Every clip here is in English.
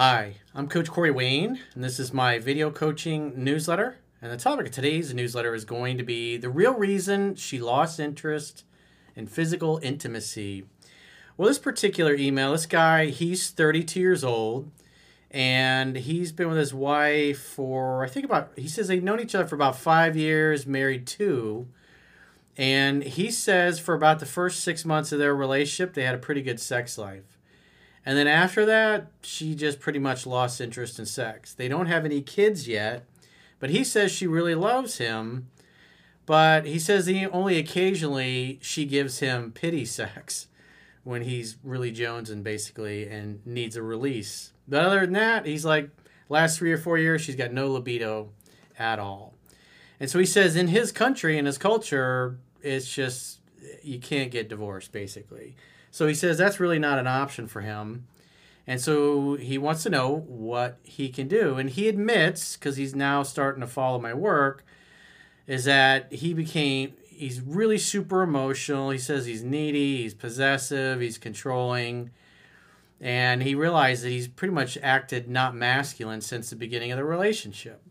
Hi, I'm Coach Corey Wayne, and this is my video coaching newsletter. And the topic of today's newsletter is going to be the real reason she lost interest in physical intimacy. Well, this particular email, this guy, he's 32 years old, and he's been with his wife for, I think, about, he says they've known each other for about five years, married two. And he says for about the first six months of their relationship, they had a pretty good sex life. And then after that, she just pretty much lost interest in sex. They don't have any kids yet, but he says she really loves him. But he says he only occasionally she gives him pity sex when he's really jonesing basically and needs a release. But other than that, he's like last three or four years she's got no libido at all. And so he says in his country in his culture, it's just you can't get divorced basically. So he says that's really not an option for him. And so he wants to know what he can do. And he admits, because he's now starting to follow my work, is that he became, he's really super emotional. He says he's needy, he's possessive, he's controlling. And he realized that he's pretty much acted not masculine since the beginning of the relationship.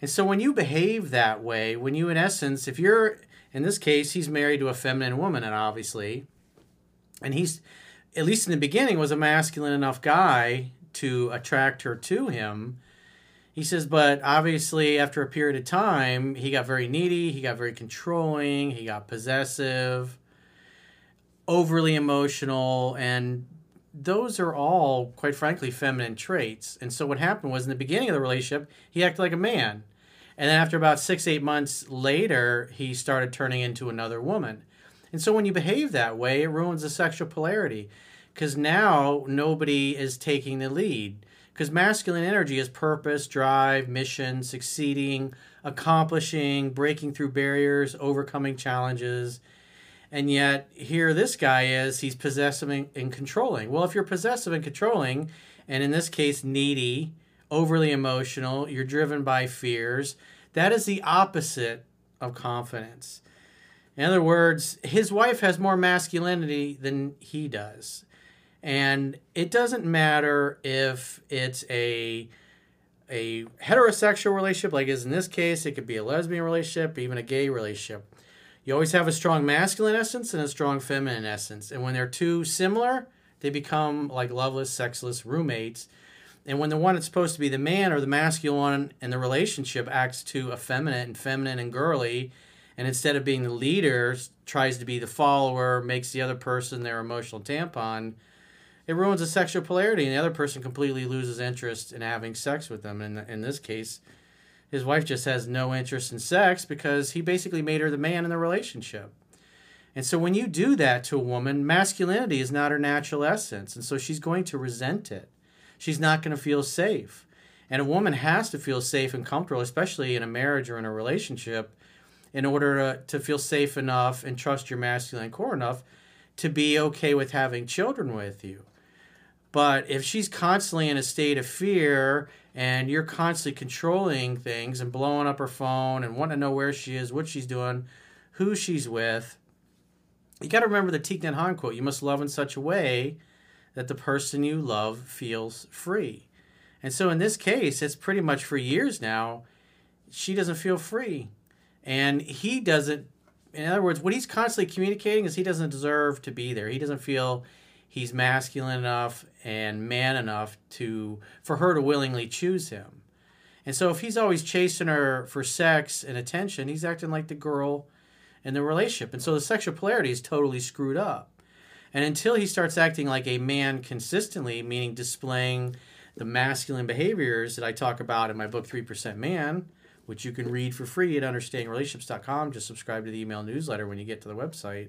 And so when you behave that way, when you, in essence, if you're, in this case, he's married to a feminine woman, and obviously, and he's at least in the beginning was a masculine enough guy to attract her to him. He says but obviously after a period of time he got very needy he got very controlling he got possessive overly emotional and those are all quite frankly feminine traits. And so what happened was in the beginning of the relationship he acted like a man. And then after about six eight months later he started turning into another woman and so when you behave that way, it ruins the sexual polarity because now nobody is taking the lead. Because masculine energy is purpose, drive, mission, succeeding, accomplishing, breaking through barriers, overcoming challenges. And yet, here this guy is, he's possessive and controlling. Well, if you're possessive and controlling, and in this case, needy, overly emotional, you're driven by fears, that is the opposite of confidence. In other words, his wife has more masculinity than he does. And it doesn't matter if it's a a heterosexual relationship, like is in this case, it could be a lesbian relationship, even a gay relationship. You always have a strong masculine essence and a strong feminine essence. And when they're too similar, they become like loveless, sexless roommates. And when the one that's supposed to be the man or the masculine in the relationship acts too effeminate and feminine and girly, and instead of being the leader tries to be the follower makes the other person their emotional tampon it ruins the sexual polarity and the other person completely loses interest in having sex with them. And in, this case his wife just has no interest in sex because he basically made her the man in the relationship. And so when you do that to a woman masculinity is not her natural essence and so she's going to resent it. She's not going to feel safe. And a woman has to feel safe and comfortable especially in a marriage or in a relationship in order to, to feel safe enough and trust your masculine core enough to be okay with having children with you. But if she's constantly in a state of fear and you're constantly controlling things and blowing up her phone and wanting to know where she is, what she's doing, who she's with, you got to remember the Thich Hanh quote you must love in such a way that the person you love feels free. And so in this case, it's pretty much for years now, she doesn't feel free and he doesn't in other words what he's constantly communicating is he doesn't deserve to be there. He doesn't feel he's masculine enough and man enough to for her to willingly choose him. And so if he's always chasing her for sex and attention he's acting like the girl in the relationship. And so the sexual polarity is totally screwed up. And until he starts acting like a man consistently meaning displaying the masculine behaviors that i talk about in my book 3% man which you can read for free at understandingrelationships.com. Just subscribe to the email newsletter when you get to the website.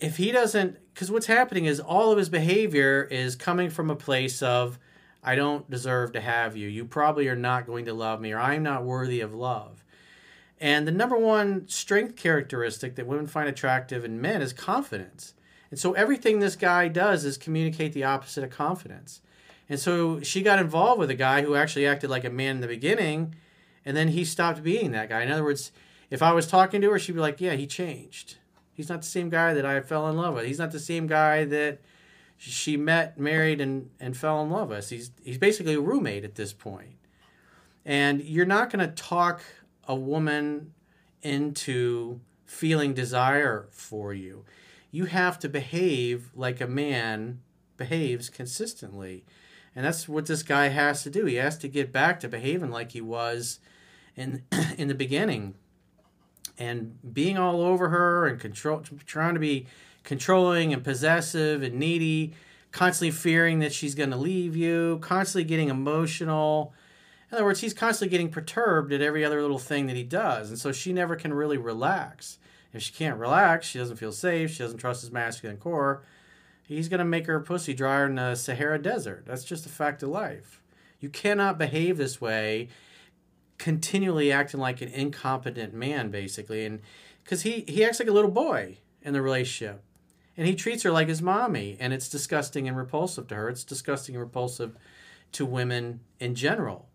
If he doesn't, because what's happening is all of his behavior is coming from a place of, I don't deserve to have you. You probably are not going to love me, or I'm not worthy of love. And the number one strength characteristic that women find attractive in men is confidence. And so everything this guy does is communicate the opposite of confidence. And so she got involved with a guy who actually acted like a man in the beginning, and then he stopped being that guy. In other words, if I was talking to her, she'd be like, "Yeah, he changed. He's not the same guy that I fell in love with. He's not the same guy that she met, married, and, and fell in love with. He's, he's basically a roommate at this point. And you're not going to talk a woman into feeling desire for you. You have to behave like a man behaves consistently. And that's what this guy has to do. He has to get back to behaving like he was in in the beginning. And being all over her and control trying to be controlling and possessive and needy, constantly fearing that she's going to leave you, constantly getting emotional. In other words, he's constantly getting perturbed at every other little thing that he does. And so she never can really relax. If she can't relax, she doesn't feel safe, she doesn't trust his masculine core, he's going to make her pussy drier in the Sahara Desert. That's just a fact of life. You cannot behave this way, continually acting like an incompetent man, basically. And because he, he acts like a little boy in the relationship and he treats her like his mommy and it's disgusting and repulsive to her it's disgusting and repulsive to women in general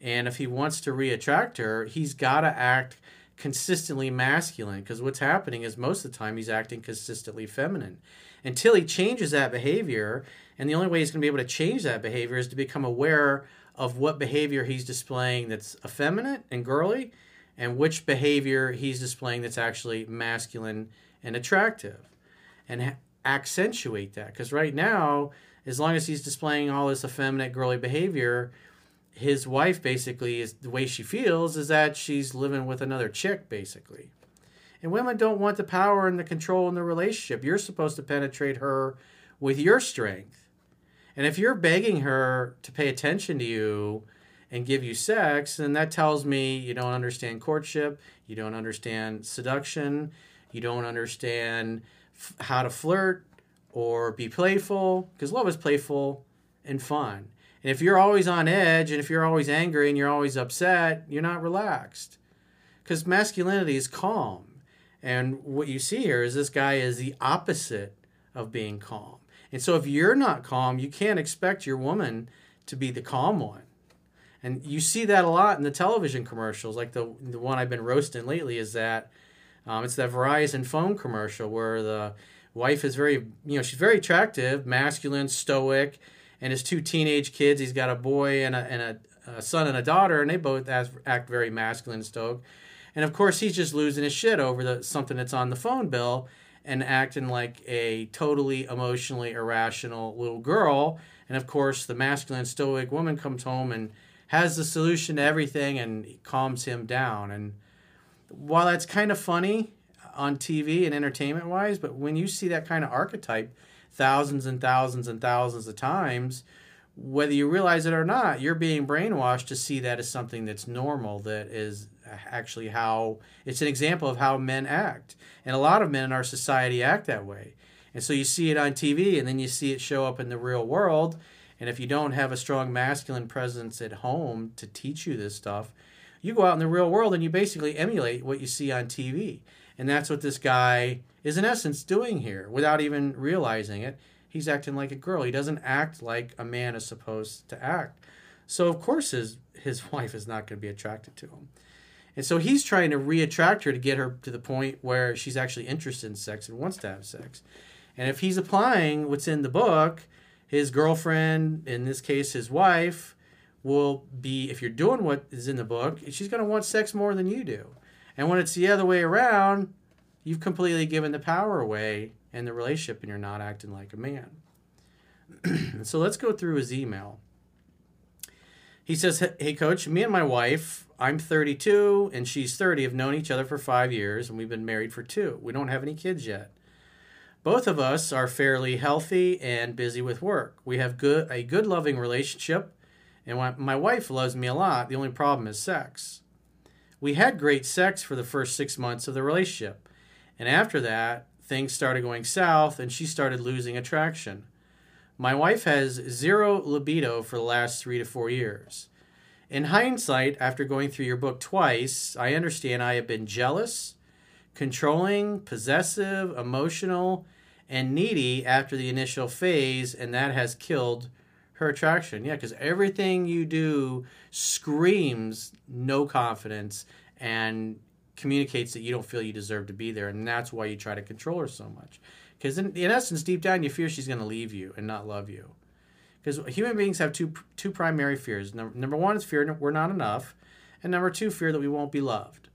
and if he wants to reattract her he's got to act consistently masculine because what's happening is most of the time he's acting consistently feminine until he changes that behavior and the only way he's going to be able to change that behavior is to become aware of what behavior he's displaying that's effeminate and girly and which behavior he's displaying that's actually masculine and attractive and accentuate that. Because right now, as long as he's displaying all this effeminate, girly behavior, his wife basically is the way she feels is that she's living with another chick, basically. And women don't want the power and the control in the relationship. You're supposed to penetrate her with your strength. And if you're begging her to pay attention to you and give you sex, then that tells me you don't understand courtship, you don't understand seduction, you don't understand f- how to flirt or be playful because love is playful and fun. And if you're always on edge and if you're always angry and you're always upset, you're not relaxed. Because masculinity is calm. And what you see here is this guy is the opposite of being calm. And so if you're not calm, you can't expect your woman to be the calm one. And you see that a lot in the television commercials. Like the, the one I've been roasting lately is that um, it's that Verizon phone commercial where the wife is very, you know, she's very attractive, masculine, stoic, and his two teenage kids. He's got a boy and a, and a, a son and a daughter, and they both act very masculine and stoic. And of course, he's just losing his shit over the something that's on the phone bill and acting like a totally emotionally irrational little girl. And of course, the masculine stoic woman comes home and has the solution to everything and calms him down. And while that's kind of funny on TV and entertainment wise, but when you see that kind of archetype thousands and thousands and thousands of times, whether you realize it or not, you're being brainwashed to see that as something that's normal, that is actually how it's an example of how men act. And a lot of men in our society act that way. And so you see it on TV and then you see it show up in the real world. And if you don't have a strong masculine presence at home to teach you this stuff, you go out in the real world and you basically emulate what you see on TV. And that's what this guy is, in essence, doing here without even realizing it. He's acting like a girl. He doesn't act like a man is supposed to act. So, of course, his, his wife is not going to be attracted to him. And so he's trying to reattract her to get her to the point where she's actually interested in sex and wants to have sex. And if he's applying what's in the book, his girlfriend, in this case his wife, will be if you're doing what is in the book, she's going to want sex more than you do. And when it's the other way around, you've completely given the power away in the relationship and you're not acting like a man. so let's go through his email. He says, Hey, coach, me and my wife, I'm 32 and she's 30, have known each other for five years and we've been married for two. We don't have any kids yet. Both of us are fairly healthy and busy with work. We have good, a good, loving relationship and my wife loves me a lot. The only problem is sex. We had great sex for the first six months of the relationship. And after that, things started going south and she started losing attraction. My wife has zero libido for the last three to four years. In hindsight, after going through your book twice, I understand I have been jealous, controlling, possessive, emotional, and needy after the initial phase, and that has killed her attraction. Yeah, because everything you do screams no confidence and communicates that you don't feel you deserve to be there. And that's why you try to control her so much. Because in, in essence, deep down, you fear she's going to leave you and not love you. Because human beings have two two primary fears. Number, number one is fear we're not enough, and number two, fear that we won't be loved.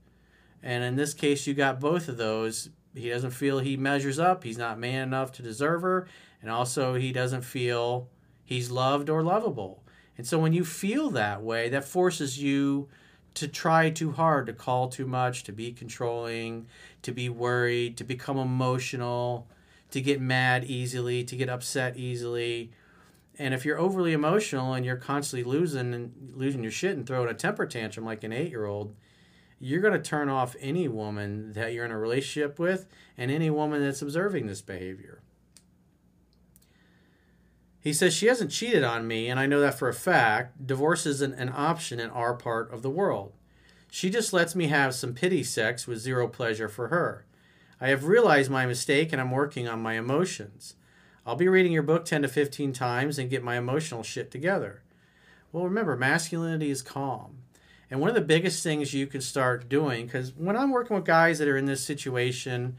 And in this case, you got both of those. He doesn't feel he measures up. He's not man enough to deserve her, and also he doesn't feel he's loved or lovable. And so when you feel that way, that forces you to try too hard, to call too much, to be controlling, to be worried, to become emotional, to get mad easily, to get upset easily. And if you're overly emotional and you're constantly losing and losing your shit and throwing a temper tantrum like an eight year old, you're going to turn off any woman that you're in a relationship with and any woman that's observing this behavior. He says she hasn't cheated on me, and I know that for a fact. Divorce isn't an option in our part of the world. She just lets me have some pity sex with zero pleasure for her. I have realized my mistake and I'm working on my emotions. I'll be reading your book 10 to 15 times and get my emotional shit together. Well, remember, masculinity is calm. And one of the biggest things you can start doing, because when I'm working with guys that are in this situation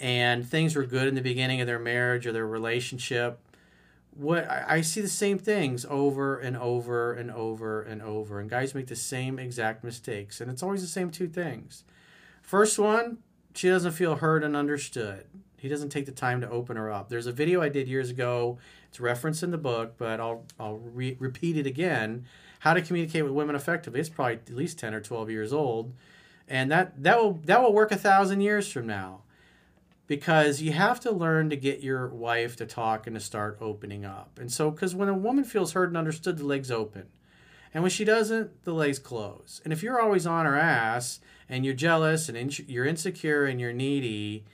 and things were good in the beginning of their marriage or their relationship, what I, see the same things over and over and over and over, and guys make the same exact mistakes, and it's always the same two things. First one, she doesn't feel heard and understood. He doesn't take the time to open her up. There's a video I did years ago. It's referenced in the book, but I'll I'll re- repeat it again. How to communicate with women effectively. It's probably at least ten or twelve years old, and that that will that will work a thousand years from now because you have to learn to get your wife to talk and to start opening up. And so, because when a woman feels heard and understood, the legs open. And when she doesn't, the legs close. And if you're always on her ass and you're jealous and in- you're insecure and you're needy,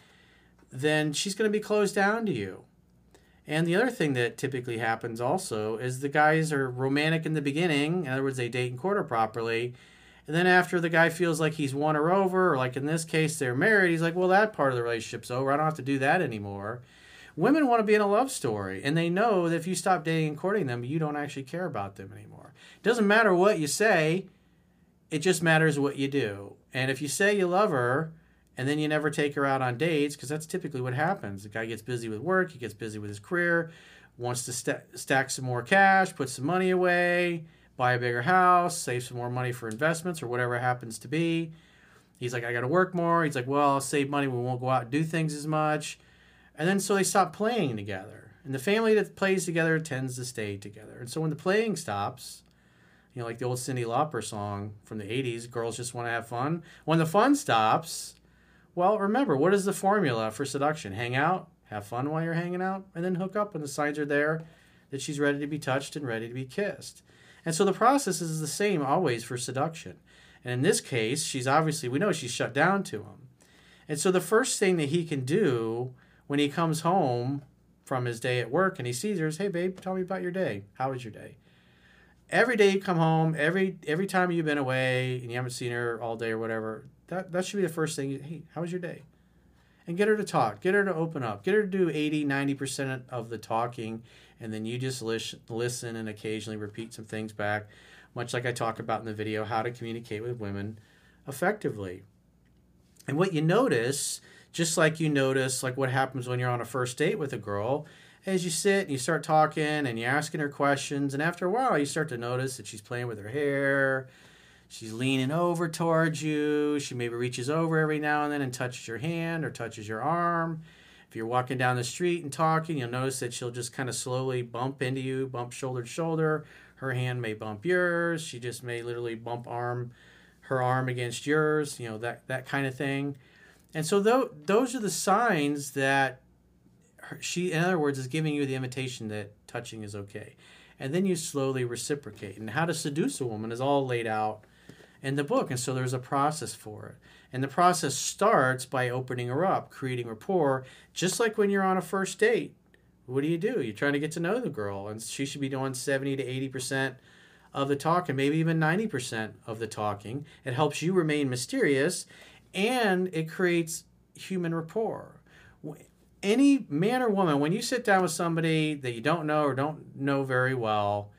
then she's going to be closed down to you. And the other thing that typically happens also is the guys are romantic in the beginning. In other words, they date and court her properly. And then after the guy feels like he's won her over, or like in this case they're married, he's like, well, that part of the relationship's over. I don't have to do that anymore. Women want to be in a love story, and they know that if you stop dating and courting them, you don't actually care about them anymore. It doesn't matter what you say, it just matters what you do. And if you say you love her, and then you never take her out on dates, because that's typically what happens. The guy gets busy with work, he gets busy with his career, wants to st- stack some more cash, put some money away buy a bigger house, save some more money for investments or whatever happens to be. He's like, I got to work more. He's like, well, I'll save money. We won't go out and do things as much. And then so they stop playing together. And the family that plays together tends to stay together. And so when the playing stops, you know, like the old Cyndi Lauper song from the 80s, girls just want to have fun. When the fun stops, well, remember, what is the formula for seduction? Hang out, have fun while you're hanging out, and then hook up when the signs are there that she's ready to be touched and ready to be kissed. And so the process is the same always for seduction. And in this case, she's obviously, we know she's shut down to him. And so the first thing that he can do when he comes home from his day at work and he sees her is, hey, babe, tell me about your day. How was your day? Every day you come home, every every time you've been away and you haven't seen her all day or whatever, that, that should be the first thing. Hey, how was your day? And get her to talk, get her to open up, get her to do 80, 90% of the talking and then you just listen and occasionally repeat some things back, much like I talk about in the video, how to communicate with women effectively. And what you notice, just like you notice like what happens when you're on a first date with a girl, as you sit and you start talking and you're asking her questions, and after a while you start to notice that she's playing with her hair, she's leaning over towards you, she maybe reaches over every now and then and touches your hand or touches your arm if you're walking down the street and talking, you'll notice that she'll just kind of slowly bump into you, bump shoulder to shoulder. Her hand may bump yours. She just may literally bump arm, her arm against yours. You know that that kind of thing. And so th- those are the signs that she, in other words, is giving you the invitation that touching is okay. And then you slowly reciprocate. And how to seduce a woman is all laid out in the book. And so there's a process for it. And the process starts by opening her up, creating rapport, just like when you're on a first date. What do you do? You're trying to get to know the girl, and she should be doing 70 to 80% of the talking, maybe even 90% of the talking. It helps you remain mysterious and it creates human rapport. Any man or woman, when you sit down with somebody that you don't know or don't know very well,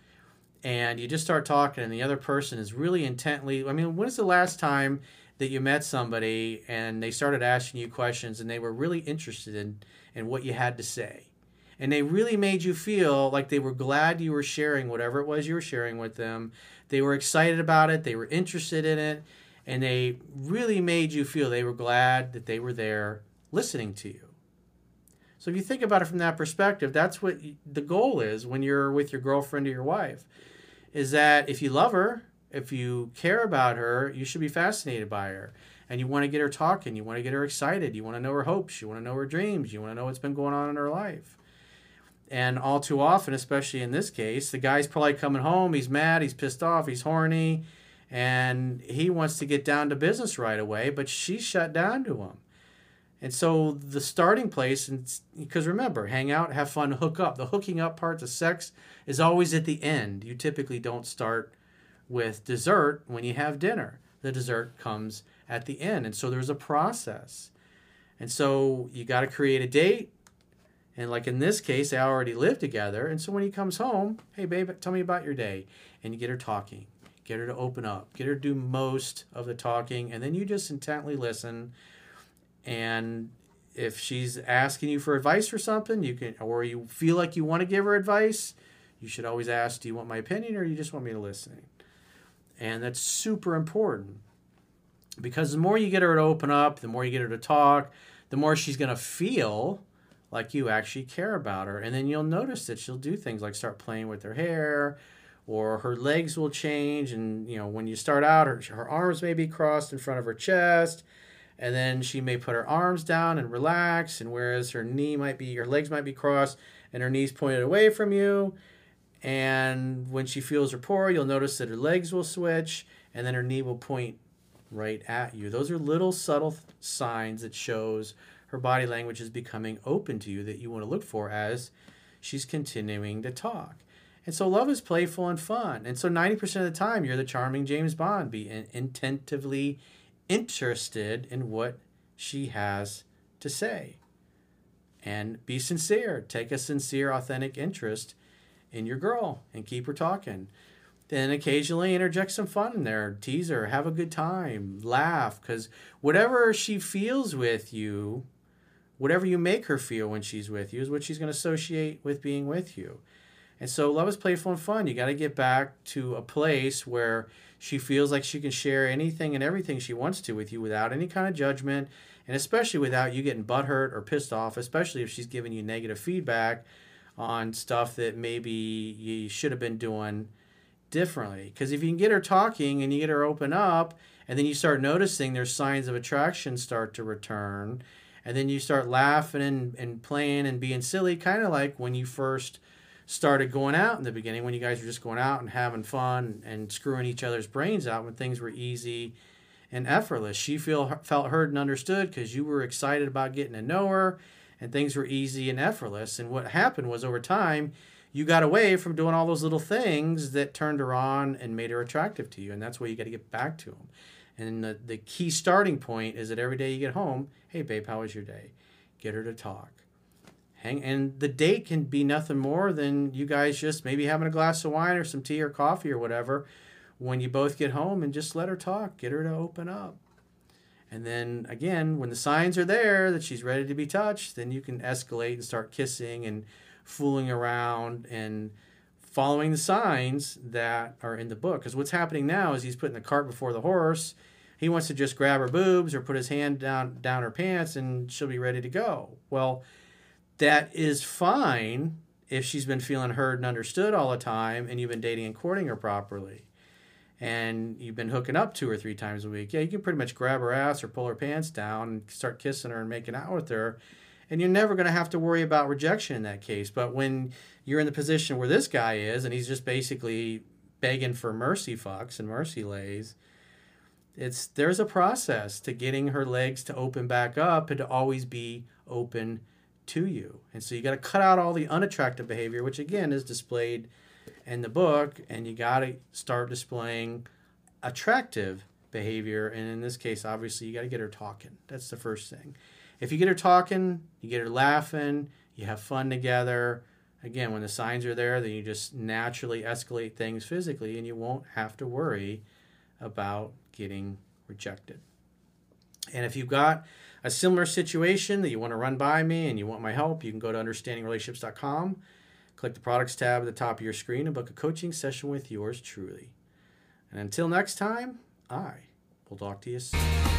and you just start talking, and the other person is really intently, I mean, when is the last time that you met somebody and they started asking you questions and they were really interested in, in what you had to say. And they really made you feel like they were glad you were sharing whatever it was you were sharing with them. They were excited about it, they were interested in it, and they really made you feel they were glad that they were there listening to you. So if you think about it from that perspective, that's what the goal is when you're with your girlfriend or your wife is that if you love her if you care about her, you should be fascinated by her. And you want to get her talking. You want to get her excited. You want to know her hopes. You want to know her dreams. You want to know what's been going on in her life. And all too often, especially in this case, the guy's probably coming home. He's mad. He's pissed off. He's horny. And he wants to get down to business right away, but she's shut down to him. And so the starting place, and because remember, hang out, have fun, hook up. The hooking up part, the sex, is always at the end. You typically don't start with dessert when you have dinner. The dessert comes at the end. And so there's a process. And so you got to create a date. And like in this case, they already live together. And so when he comes home, hey, babe, tell me about your day. And you get her talking, get her to open up, get her to do most of the talking. And then you just intently listen. And if she's asking you for advice for something, you can, or you feel like you want to give her advice, you should always ask, do you want my opinion or you just want me to listen? And that's super important because the more you get her to open up, the more you get her to talk, the more she's going to feel like you actually care about her. And then you'll notice that she'll do things like start playing with her hair or her legs will change. And, you know, when you start out, her, her arms may be crossed in front of her chest. And then she may put her arms down and relax. And whereas her knee might be, her legs might be crossed and her knees pointed away from you. And when she feels rapport, you'll notice that her legs will switch and then her knee will point right at you. Those are little subtle signs that shows her body language is becoming open to you that you want to look for as she's continuing to talk. And so love is playful and fun. And so 90% of the time you're the charming James Bond. Be intentively interested in what she has to say. And be sincere. Take a sincere, authentic interest in your girl and keep her talking. Then occasionally interject some fun in there, tease her, have a good time, laugh, because whatever she feels with you, whatever you make her feel when she's with you, is what she's going to associate with being with you. And so love is playful and fun. You got to get back to a place where she feels like she can share anything and everything she wants to with you without any kind of judgment, and especially without you getting butthurt or pissed off, especially if she's giving you negative feedback on stuff that maybe you should have been doing differently. Because if you can get her talking and you get her open up, and then you start noticing there's signs of attraction start to return, and then you start laughing and, and playing and being silly, kind of like when you first started going out in the beginning, when you guys were just going out and having fun and screwing each other's brains out when things were easy and effortless. She feel, felt heard and understood because you were excited about getting to know her and things were easy and effortless. And what happened was over time, you got away from doing all those little things that turned her on and made her attractive to you. And that's where you got to get back to them. And the, the key starting point is that every day you get home, hey, babe, how was your day? Get her to talk. Hang, and the date can be nothing more than you guys just maybe having a glass of wine or some tea or coffee or whatever when you both get home and just let her talk. Get her to open up. And then again, when the signs are there that she's ready to be touched, then you can escalate and start kissing and fooling around and following the signs that are in the book. Because what's happening now is he's putting the cart before the horse. He wants to just grab her boobs or put his hand down down her pants and she'll be ready to go. Well, that is fine if she's been feeling heard and understood all the time and you've been dating and courting her properly and you've been hooking up two or three times a week, yeah, you can pretty much grab her ass or pull her pants down and start kissing her and making out with her. And you're never going to have to worry about rejection in that case. But when you're in the position where this guy is and he's just basically begging for mercy fucks and mercy lays, it's there's a process to getting her legs to open back up and to always be open to you. And so you got to cut out all the unattractive behavior, which again is displayed in the book, and you got to start displaying attractive behavior. And in this case, obviously, you got to get her talking. That's the first thing. If you get her talking, you get her laughing, you have fun together. Again, when the signs are there, then you just naturally escalate things physically, and you won't have to worry about getting rejected. And if you've got a similar situation that you want to run by me and you want my help, you can go to understandingrelationships.com, click the products tab at the top of your screen, and book a coaching session with yours truly. And until next time, I will talk to you soon.